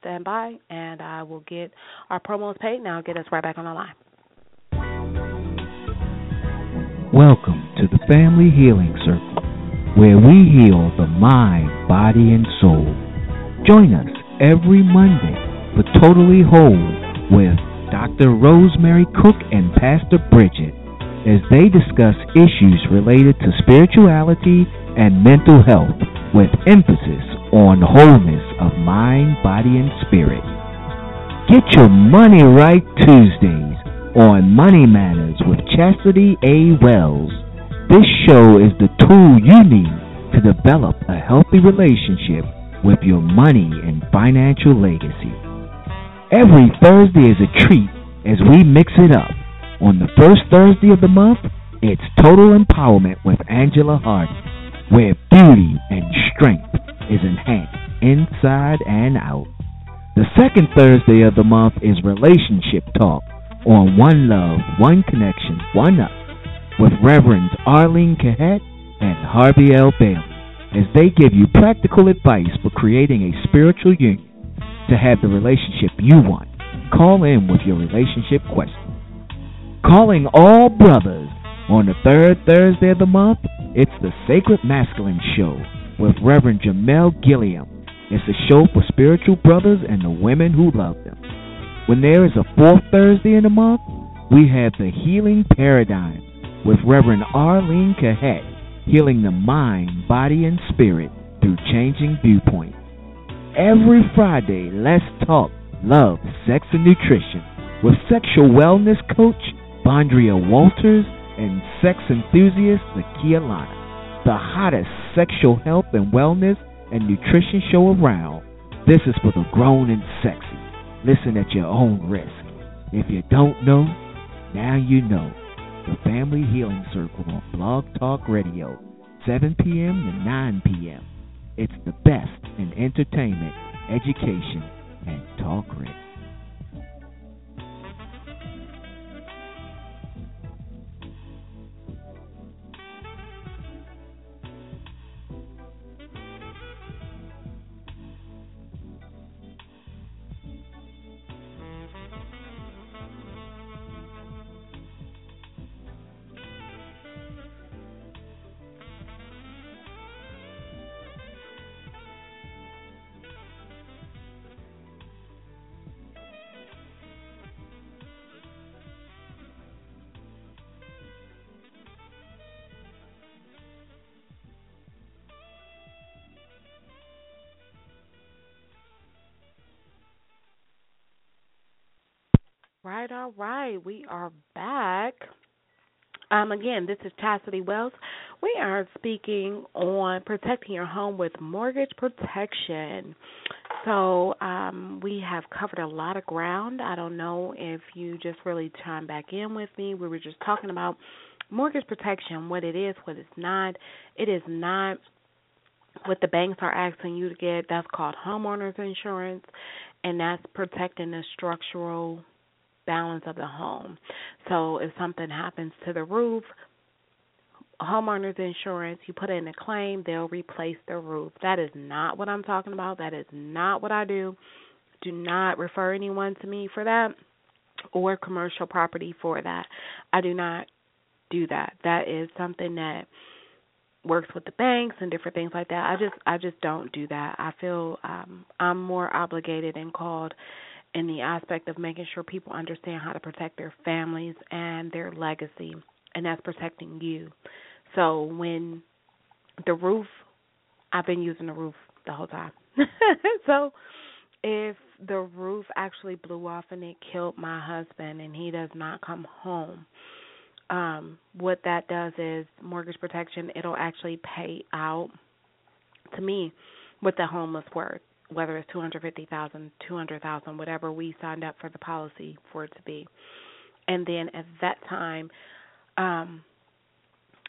Stand by, and I will get our promos paid now. Get us right back on the line. Welcome to the Family Healing Circle, where we heal the mind, body, and soul. Join us every Monday for Totally Whole with Dr. Rosemary Cook and Pastor Bridget as they discuss issues related to spirituality and mental health with emphasis on wholeness of mind, body, and spirit. Get your money right Tuesdays on Money Matters with Chastity A. Wells. This show is the tool you need to develop a healthy relationship with your money and financial legacy. Every Thursday is a treat as we mix it up. On the first Thursday of the month, it's Total Empowerment with Angela Hardy, where beauty and strength is enhanced inside and out. The second Thursday of the month is Relationship Talk on One Love, One Connection, One Up with Reverends Arlene Cahet and Harvey L. Bailey as they give you practical advice for creating a spiritual union to have the relationship you want. Call in with your relationship question. Calling all brothers on the third Thursday of the month, it's the Sacred Masculine Show with Reverend Jamel Gilliam. It's a show for spiritual brothers and the women who love them. When there is a fourth Thursday in the month, we have the Healing Paradigm with Reverend Arlene Cahet, healing the mind, body, and spirit through changing viewpoints. Every Friday, let's talk love, sex, and nutrition with sexual wellness coach Bondria Walters and sex enthusiast Nakia Lana. The hottest sexual health and wellness and nutrition show around. This is for the grown and sexy. Listen at your own risk. If you don't know, now you know. The Family Healing Circle on Blog Talk Radio, 7 p.m. to 9 p.m. It's the best in entertainment, education, and talk radio. Right, all right. We are back. Um, again, this is Chastity Wells. We are speaking on protecting your home with mortgage protection. So um, we have covered a lot of ground. I don't know if you just really chimed back in with me. We were just talking about mortgage protection, what it is, what it's not, it is not what the banks are asking you to get. That's called homeowners insurance, and that's protecting the structural balance of the home. So if something happens to the roof, homeowners insurance, you put in a claim, they'll replace the roof. That is not what I'm talking about. That is not what I do. Do not refer anyone to me for that or commercial property for that. I do not do that. That is something that works with the banks and different things like that. I just I just don't do that. I feel um I'm more obligated and called in the aspect of making sure people understand how to protect their families and their legacy and that's protecting you. So when the roof I've been using the roof the whole time. so if the roof actually blew off and it killed my husband and he does not come home, um what that does is mortgage protection it'll actually pay out to me what the home was worth whether it's two hundred fifty thousand two hundred thousand whatever we signed up for the policy for it to be and then at that time um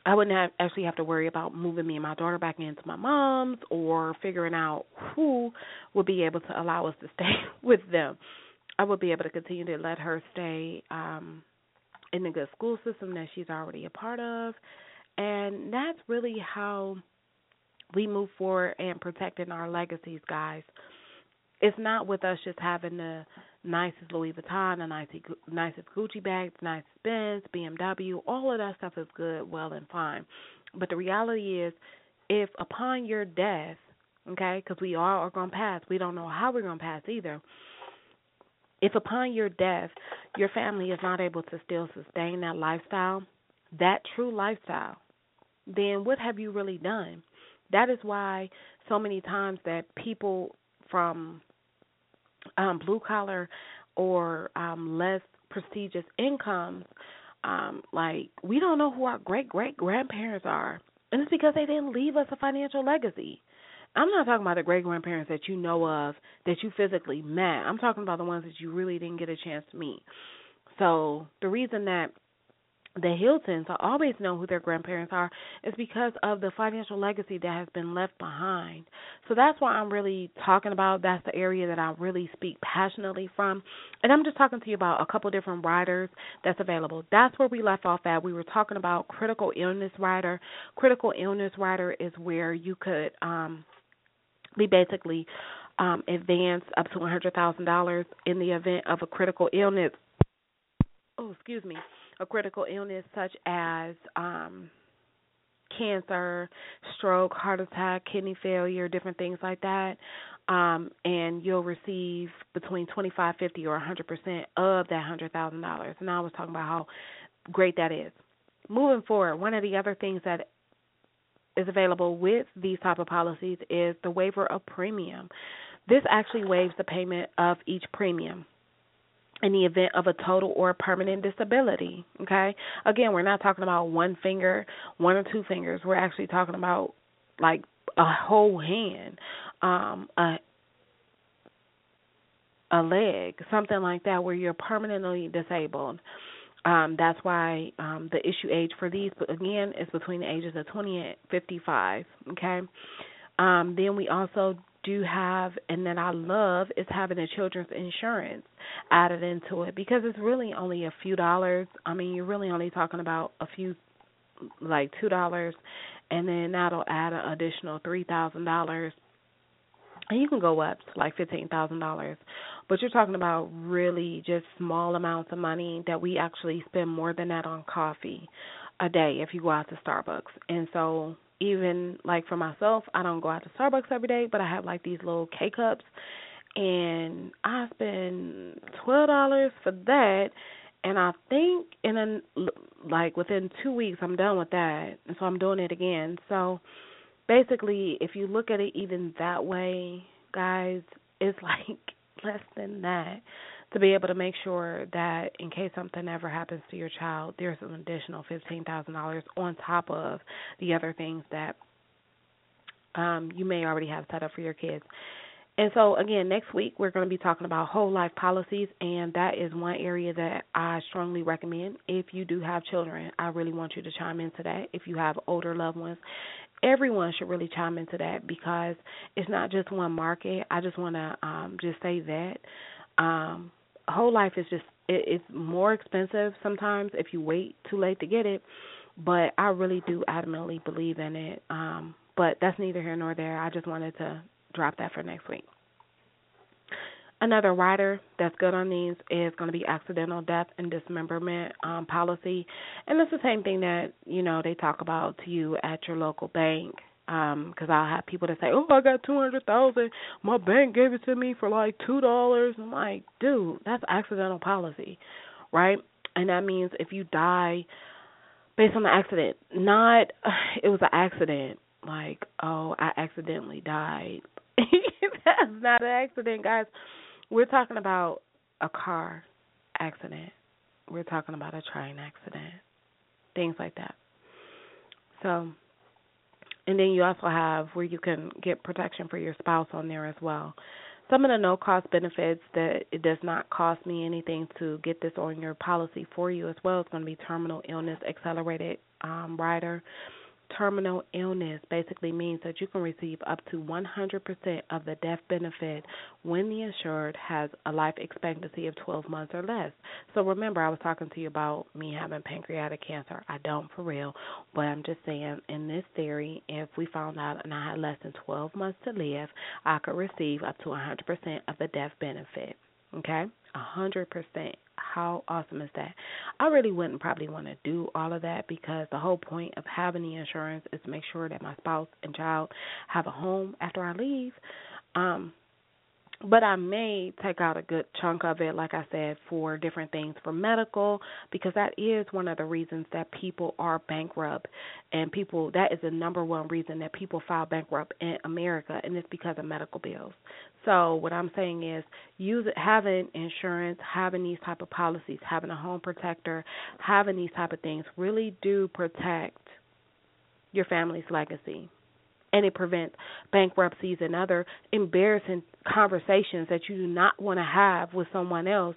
I wouldn't have actually have to worry about moving me and my daughter back into my mom's or figuring out who would be able to allow us to stay with them. I would be able to continue to let her stay um in the good school system that she's already a part of. And that's really how we move forward and protecting our legacies, guys. It's not with us just having the nicest Louis Vuitton, the nicest, Gucci bags, nicest Benz, BMW. All of that stuff is good, well and fine. But the reality is, if upon your death, okay, because we all are going to pass, we don't know how we're going to pass either if upon your death your family is not able to still sustain that lifestyle, that true lifestyle, then what have you really done? That is why so many times that people from um, blue collar or um, less prestigious incomes, um, like we don't know who our great great grandparents are, and it's because they didn't leave us a financial legacy. I'm not talking about the great grandparents that you know of that you physically met. I'm talking about the ones that you really didn't get a chance to meet. So the reason that the Hiltons I always know who their grandparents are is because of the financial legacy that has been left behind. So that's why I'm really talking about that's the area that I really speak passionately from. And I'm just talking to you about a couple different riders that's available. That's where we left off at. We were talking about critical illness rider. Critical illness rider is where you could um we basically um, advance up to one hundred thousand dollars in the event of a critical illness. Oh, excuse me, a critical illness such as um, cancer, stroke, heart attack, kidney failure, different things like that. Um, and you'll receive between twenty five, fifty, or a hundred percent of that hundred thousand dollars. And I was talking about how great that is. Moving forward, one of the other things that is available with these type of policies is the waiver of premium. This actually waives the payment of each premium in the event of a total or permanent disability. Okay? Again, we're not talking about one finger, one or two fingers. We're actually talking about like a whole hand, um, a a leg, something like that where you're permanently disabled. Um, that's why um, the issue age for these, but again, is between the ages of 20 and 55. Okay. Um, then we also do have, and that I love, is having a children's insurance added into it because it's really only a few dollars. I mean, you're really only talking about a few, like two dollars, and then that'll add an additional three thousand dollars. And you can go up to like fifteen thousand dollars. But you're talking about really just small amounts of money that we actually spend more than that on coffee a day if you go out to starbucks. And so even like for myself i don't go out to starbucks every day but i have like these little k cups and i spend twelve dollars for that. And i think in a like within two weeks i'm done with that. And so i'm doing it again. So basically, if you look at it even that way, guys, it's like less than that to be able to make sure that in case something ever happens to your child, there's an additional fifteen thousand dollars on top of the other things that um you may already have set up for your kids. And so, again, next week we're going to be talking about whole life policies, and that is one area that I strongly recommend. If you do have children, I really want you to chime into that. If you have older loved ones, everyone should really chime into that because it's not just one market. I just want to um, just say that um, whole life is just it, it's more expensive sometimes if you wait too late to get it, but I really do adamantly believe in it. Um, but that's neither here nor there. I just wanted to drop that for next week. Another rider that's good on these is going to be accidental death and dismemberment um, policy, and it's the same thing that you know they talk about to you at your local bank. Because um, I'll have people that say, "Oh, I got two hundred thousand. My bank gave it to me for like two dollars." I'm like, dude, that's accidental policy, right? And that means if you die based on the accident, not it was an accident, like oh, I accidentally died That's not an accident, guys. We're talking about a car accident. We're talking about a train accident. Things like that. So, and then you also have where you can get protection for your spouse on there as well. Some of the no cost benefits that it does not cost me anything to get this on your policy for you as well. It's going to be terminal illness accelerated um, rider terminal illness basically means that you can receive up to 100% of the death benefit when the insured has a life expectancy of 12 months or less. So remember, I was talking to you about me having pancreatic cancer. I don't for real, but I'm just saying, in this theory, if we found out and I had less than 12 months to live, I could receive up to 100% of the death benefit. Okay? Hundred percent. How awesome is that? I really wouldn't probably want to do all of that because the whole point of having the insurance is to make sure that my spouse and child have a home after I leave. Um, but I may take out a good chunk of it, like I said, for different things for medical, because that is one of the reasons that people are bankrupt, and people that is the number one reason that people file bankrupt in America, and it's because of medical bills. So what I'm saying is, use having insurance, having these type of policies, having a home protector, having these type of things really do protect your family's legacy and it prevents bankruptcies and other embarrassing conversations that you do not want to have with someone else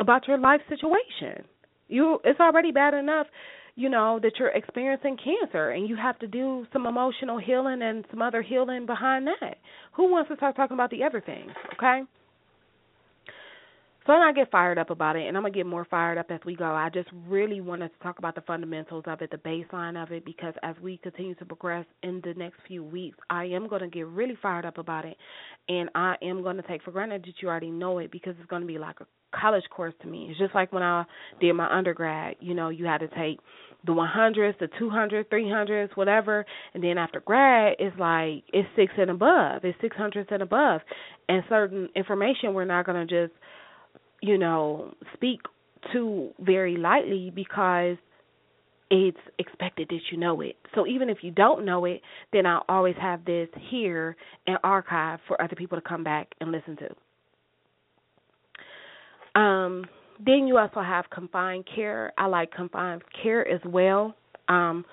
about your life situation. You it's already bad enough, you know, that you're experiencing cancer and you have to do some emotional healing and some other healing behind that. Who wants to start talking about the other things, okay? So I get fired up about it, and I'm gonna get more fired up as we go. I just really wanted to talk about the fundamentals of it, the baseline of it, because as we continue to progress in the next few weeks, I am gonna get really fired up about it, and I am gonna take for granted that you already know it because it's gonna be like a college course to me. It's just like when I did my undergrad. You know, you had to take the 100s, the 200s, 300s, whatever, and then after grad, it's like it's six and above. It's 600s and above, and certain information we're not gonna just you know, speak too very lightly because it's expected that you know it. So even if you don't know it, then I'll always have this here and archive for other people to come back and listen to. Um, then you also have confined care. I like confined care as well. Um,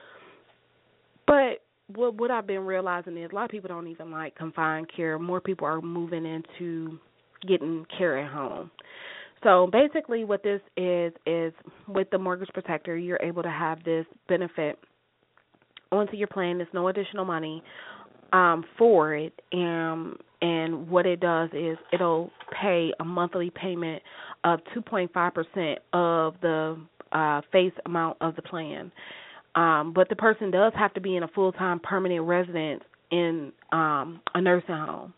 but what what I've been realizing is a lot of people don't even like confined care. More people are moving into getting care at home. So basically, what this is is with the mortgage protector, you're able to have this benefit onto your plan. There's no additional money um, for it, and and what it does is it'll pay a monthly payment of 2.5 percent of the uh, face amount of the plan. Um, but the person does have to be in a full time permanent residence in um, a nursing home.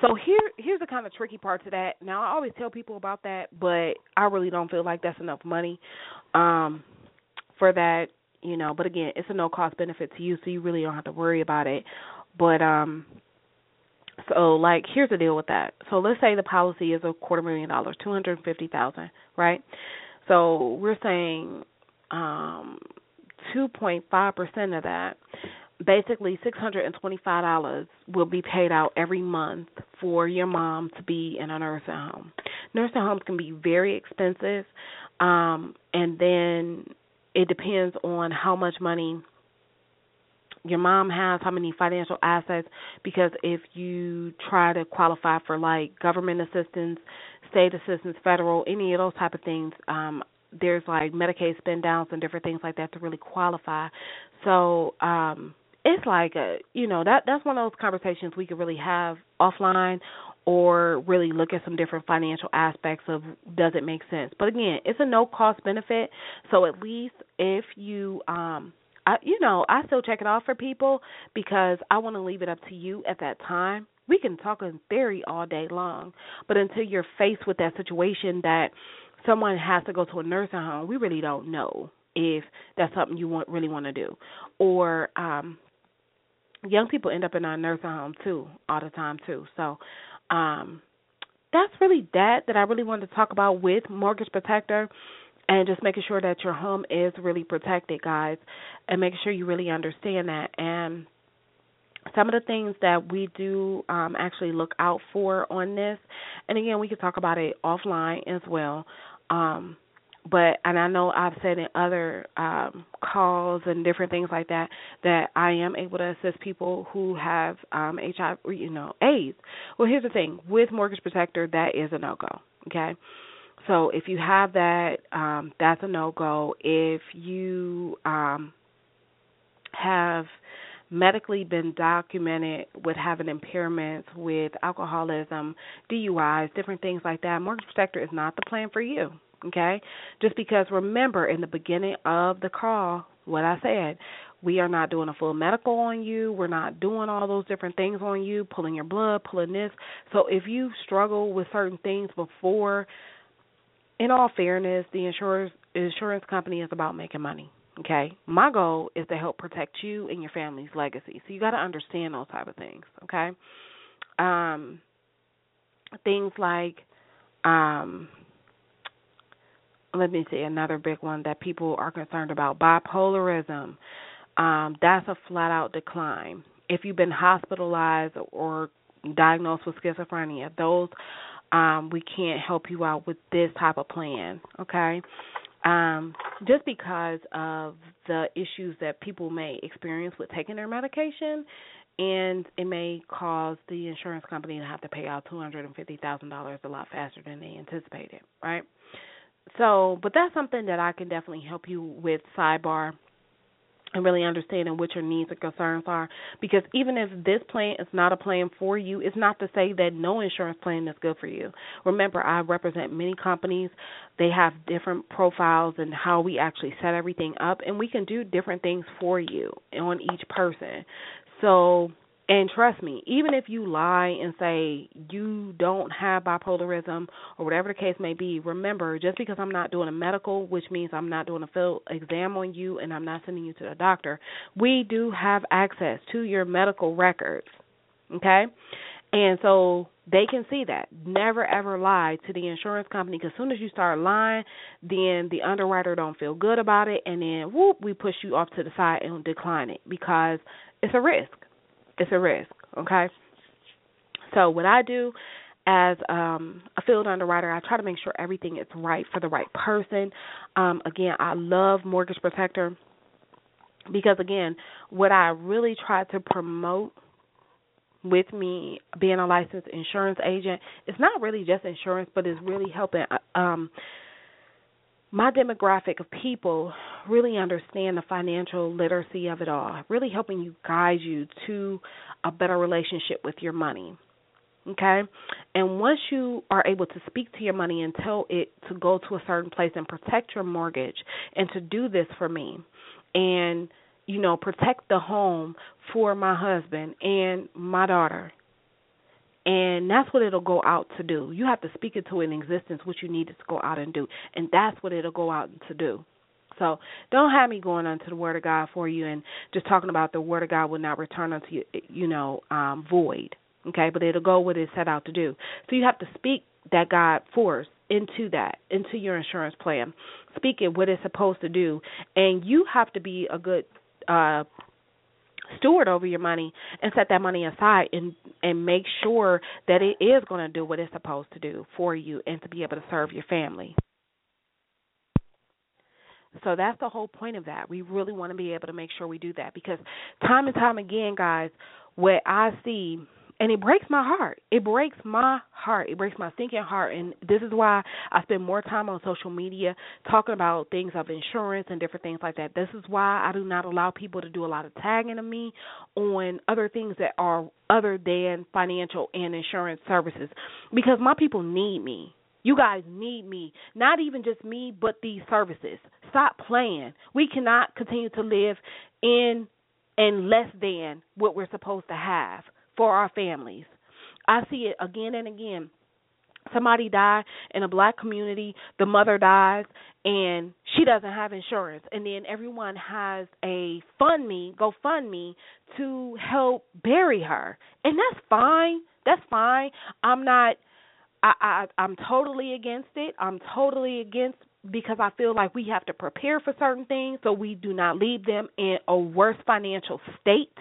So here here's the kind of tricky part to that. Now I always tell people about that, but I really don't feel like that's enough money um for that, you know, but again, it's a no cost benefit to you, so you really don't have to worry about it. But um so like here's the deal with that. So let's say the policy is a quarter million dollars, two hundred and fifty thousand, right? So we're saying um two point five percent of that basically $625 will be paid out every month for your mom to be in a nursing home. Nursing homes can be very expensive, um, and then it depends on how much money your mom has, how many financial assets because if you try to qualify for like government assistance, state assistance, federal, any of those type of things, um there's like Medicaid spend downs and different things like that to really qualify. So, um it's like a you know that that's one of those conversations we could really have offline or really look at some different financial aspects of does it make sense? But again it's a no cost benefit. So at least if you um I you know I still check it off for people because I want to leave it up to you at that time. We can talk in theory all day long but until you're faced with that situation that someone has to go to a nursing home we really don't know if that's something you want really want to do. Or um young people end up in our nursing home too all the time too. So um that's really that that I really wanted to talk about with Mortgage Protector and just making sure that your home is really protected, guys, and making sure you really understand that and some of the things that we do um, actually look out for on this, and again, we could talk about it offline as well. Um, but and I know I've said in other um calls and different things like that that I am able to assist people who have um HIV you know AIDS. Well, here's the thing, with Mortgage Protector that is a no-go, okay? So if you have that um that's a no-go. If you um have medically been documented with having impairments with alcoholism, DUIs, different things like that, Mortgage Protector is not the plan for you okay? Just because remember in the beginning of the call what I said, we are not doing a full medical on you. We're not doing all those different things on you, pulling your blood, pulling this. So if you struggle with certain things before, in all fairness, the insurance insurance company is about making money. Okay, my goal is to help protect you and your family's legacy. So you got to understand those type of things. Okay, um, things like um, let me see another big one that people are concerned about bipolarism. Um that's a flat out decline. If you've been hospitalized or diagnosed with schizophrenia those um we can't help you out with this type of plan okay? Um just because of the issues that people may experience with taking their medication and it may cause the insurance company to have to pay out two hundred and fifty thousand dollars a lot faster than they anticipated right so, but that's something that I can definitely help you with sidebar and really understanding what your needs and concerns are. Because even if this plan is not a plan for you, it's not to say that no insurance plan is good for you. Remember, I represent many companies. They have different profiles and how we actually set everything up, and we can do different things for you on each person. So and trust me, even if you lie and say you don't have bipolarism or whatever the case may be, remember just because I'm not doing a medical, which means I'm not doing a field exam on you and I'm not sending you to the doctor, we do have access to your medical records. Okay? And so they can see that. Never ever lie to the insurance company because as soon as you start lying, then the underwriter don't feel good about it and then whoop, we push you off to the side and decline it because it's a risk it's a risk, okay? So what I do as um a field underwriter, I try to make sure everything is right for the right person. Um again, I love Mortgage Protector because again, what I really try to promote with me being a licensed insurance agent, it's not really just insurance, but it's really helping uh, um my demographic of people really understand the financial literacy of it all, really helping you guide you to a better relationship with your money. Okay? And once you are able to speak to your money and tell it to go to a certain place and protect your mortgage and to do this for me and you know, protect the home for my husband and my daughter and that's what it'll go out to do. You have to speak it to an existence what you need it to go out and do. And that's what it'll go out to do. So don't have me going onto the word of God for you and just talking about the word of God will not return unto you, you know, um, void. Okay, but it'll go what it's set out to do. So you have to speak that God force into that, into your insurance plan. Speak it what it's supposed to do, and you have to be a good uh steward over your money and set that money aside and and make sure that it is going to do what it's supposed to do for you and to be able to serve your family. So that's the whole point of that. We really want to be able to make sure we do that because time and time again, guys, what I see and it breaks my heart. It breaks my heart. It breaks my thinking heart. And this is why I spend more time on social media talking about things of insurance and different things like that. This is why I do not allow people to do a lot of tagging of me on other things that are other than financial and insurance services because my people need me. You guys need me. Not even just me, but these services. Stop playing. We cannot continue to live in and less than what we're supposed to have for our families. I see it again and again. Somebody die in a black community, the mother dies and she doesn't have insurance and then everyone has a fund me, go fund me to help bury her. And that's fine. That's fine. I'm not I, I I'm totally against it. I'm totally against because I feel like we have to prepare for certain things so we do not leave them in a worse financial state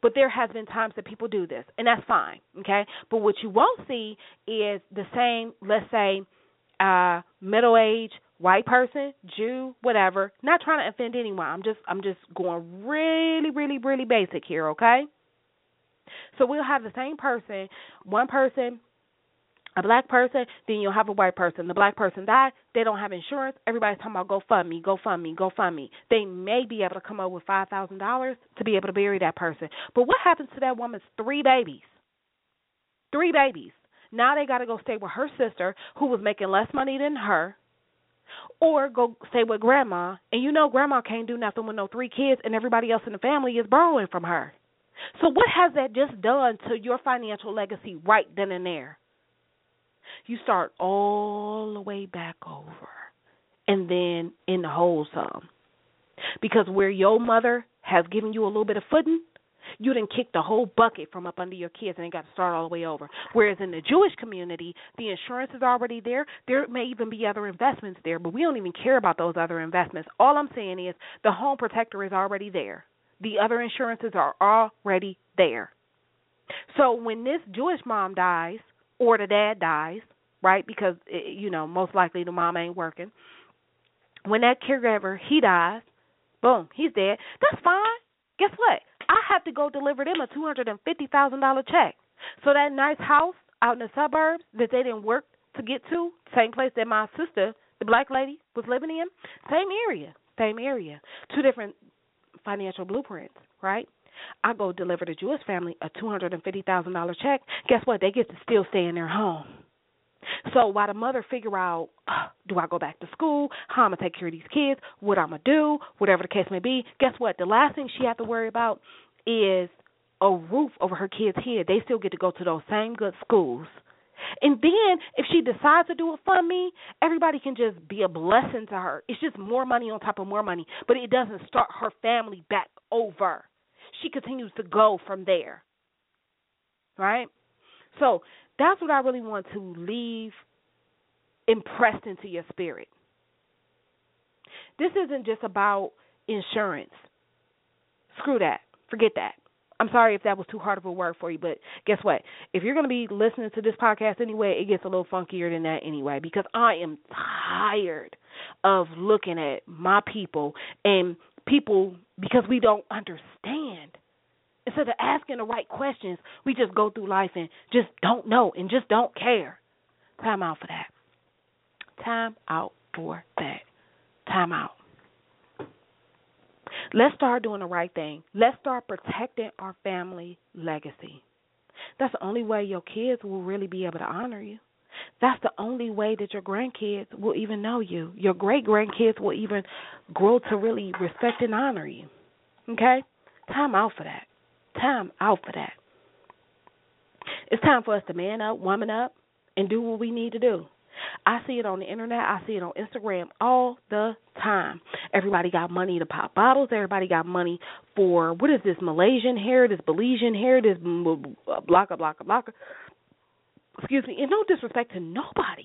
but there has been times that people do this, and that's fine, okay? But what you won't see is the same, let's say, uh middle age white person, Jew, whatever. Not trying to offend anyone. I'm just I'm just going really, really, really basic here, okay? So we'll have the same person, one person a black person, then you'll have a white person. The black person died, they don't have insurance. Everybody's talking about GoFundMe, GoFundMe, GoFundMe. They may be able to come up with five thousand dollars to be able to bury that person. But what happens to that woman's three babies? Three babies. Now they got to go stay with her sister, who was making less money than her, or go stay with grandma. And you know, grandma can't do nothing with no three kids, and everybody else in the family is borrowing from her. So what has that just done to your financial legacy right then and there? You start all the way back over and then in the whole some. Because where your mother has given you a little bit of footing, you didn't kick the whole bucket from up under your kids and they got to start all the way over. Whereas in the Jewish community, the insurance is already there. There may even be other investments there, but we don't even care about those other investments. All I'm saying is the home protector is already there. The other insurances are already there. So when this Jewish mom dies or the dad dies, right? Because it, you know, most likely the mom ain't working. When that caregiver he dies, boom, he's dead. That's fine. Guess what? I have to go deliver them a two hundred and fifty thousand dollar check. So that nice house out in the suburbs that they didn't work to get to, same place that my sister, the black lady, was living in, same area, same area, two different financial blueprints, right? I go deliver the Jewish family a two hundred and fifty thousand dollar check. Guess what? They get to still stay in their home. So while the mother figure out, do I go back to school? How I'm gonna take care of these kids? What I'm gonna do? Whatever the case may be. Guess what? The last thing she has to worry about is a roof over her kids' head. They still get to go to those same good schools. And then if she decides to do a fund me, everybody can just be a blessing to her. It's just more money on top of more money, but it doesn't start her family back over. She continues to go from there. Right? So that's what I really want to leave impressed into your spirit. This isn't just about insurance. Screw that. Forget that. I'm sorry if that was too hard of a word for you, but guess what? If you're going to be listening to this podcast anyway, it gets a little funkier than that anyway because I am tired of looking at my people and people because we don't understand Instead of asking the right questions, we just go through life and just don't know and just don't care. Time out for that. Time out for that. Time out. Let's start doing the right thing. Let's start protecting our family legacy. That's the only way your kids will really be able to honor you. That's the only way that your grandkids will even know you. Your great grandkids will even grow to really respect and honor you. Okay? Time out for that time out for that. It's time for us to man up, woman up, and do what we need to do. I see it on the internet. I see it on Instagram all the time. Everybody got money to pop bottles. Everybody got money for what is this Malaysian hair, this Belizean hair, this blocka blocka blocka. Excuse me. And no disrespect to nobody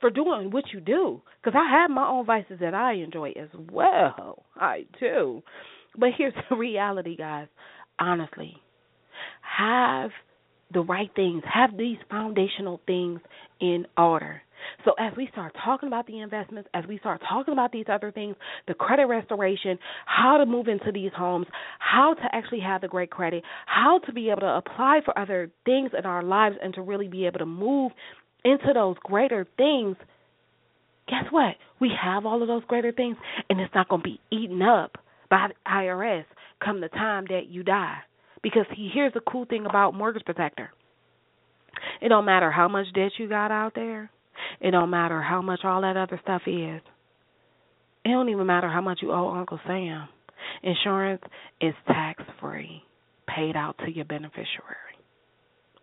for doing what you do, because I have my own vices that I enjoy as well. I do. But here's the reality, guys honestly. Have the right things, have these foundational things in order So as we start talking about the investments, as we start talking about these other things, the credit restoration, how to move into these homes, how to actually have the great credit, how to be able to apply for other things in our lives and to really be able to move into those greater things, guess what? We have all of those greater things and it's not going to be eaten up by the IRS come the time that you die. Because here's the cool thing about Mortgage Protector. It don't matter how much debt you got out there. It don't matter how much all that other stuff is. It don't even matter how much you owe Uncle Sam. Insurance is tax free, paid out to your beneficiary.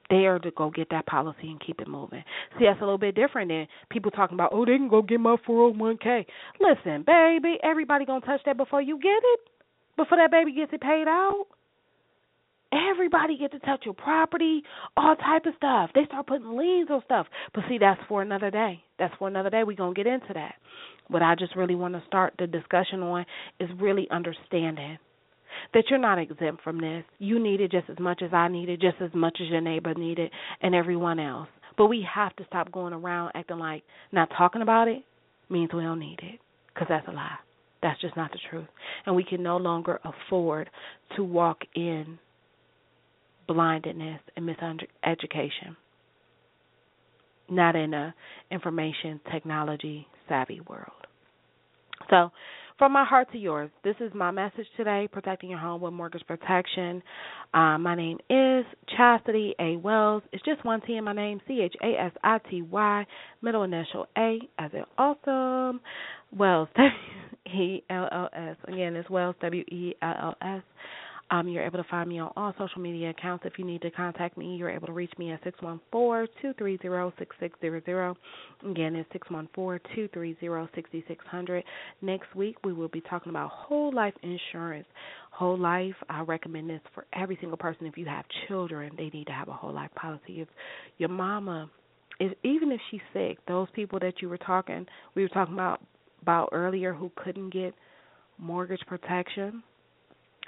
There to go get that policy and keep it moving. See, that's a little bit different than people talking about, oh, they can go get my 401k. Listen, baby, everybody gonna touch that before you get it, before that baby gets it paid out. Everybody get to touch your property, all type of stuff. They start putting liens on stuff. But see, that's for another day. That's for another day. We're gonna get into that. What I just really want to start the discussion on is really understanding that you're not exempt from this. You need it just as much as I need it, just as much as your neighbor need it, and everyone else. But we have to stop going around acting like not talking about it means we don't need it, because that's a lie. That's just not the truth. And we can no longer afford to walk in blindedness and miseducation. Not in a information technology savvy world. So, from my heart to yours, this is my message today: protecting your home with mortgage protection. Uh, my name is Chastity A. Wells. It's just one T in my name: C H A S I T Y, middle initial A, as in awesome. Wells, W E L L S. Again, it's Wells, W E L L S. Um, you're able to find me on all social media accounts. If you need to contact me, you're able to reach me at 614-230-6600. Again, it's 614-230-6600. Next week, we will be talking about whole life insurance. Whole life, I recommend this for every single person. If you have children, they need to have a whole life policy. If your mama, if, even if she's sick, those people that you were talking, we were talking about about earlier who couldn't get mortgage protection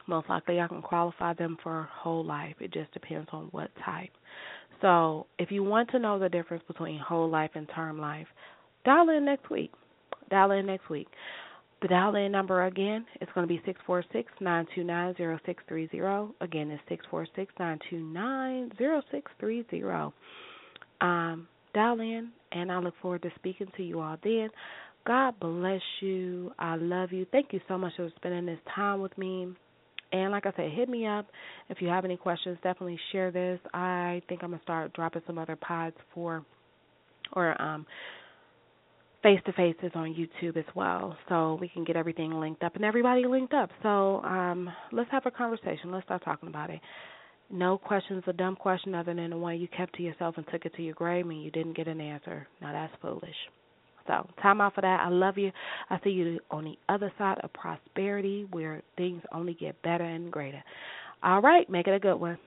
most likely I can qualify them for whole life. It just depends on what type. So if you want to know the difference between whole life and term life, dial in next week. Dial in next week. The dial in number again is going to be six four six nine two nine zero six three zero. Again, it's six four six nine two nine zero six three zero. Um, dial in, and I look forward to speaking to you all then. God bless you. I love you. Thank you so much for spending this time with me. And like I said, hit me up if you have any questions. Definitely share this. I think I'm gonna start dropping some other pods for or um face to faces on YouTube as well, so we can get everything linked up and everybody linked up. So um, let's have a conversation. Let's start talking about it. No question's a dumb question other than the one you kept to yourself and took it to your grave and you didn't get an answer. Now that's foolish. So, time out for that. I love you. I see you on the other side of prosperity where things only get better and greater. All right, make it a good one.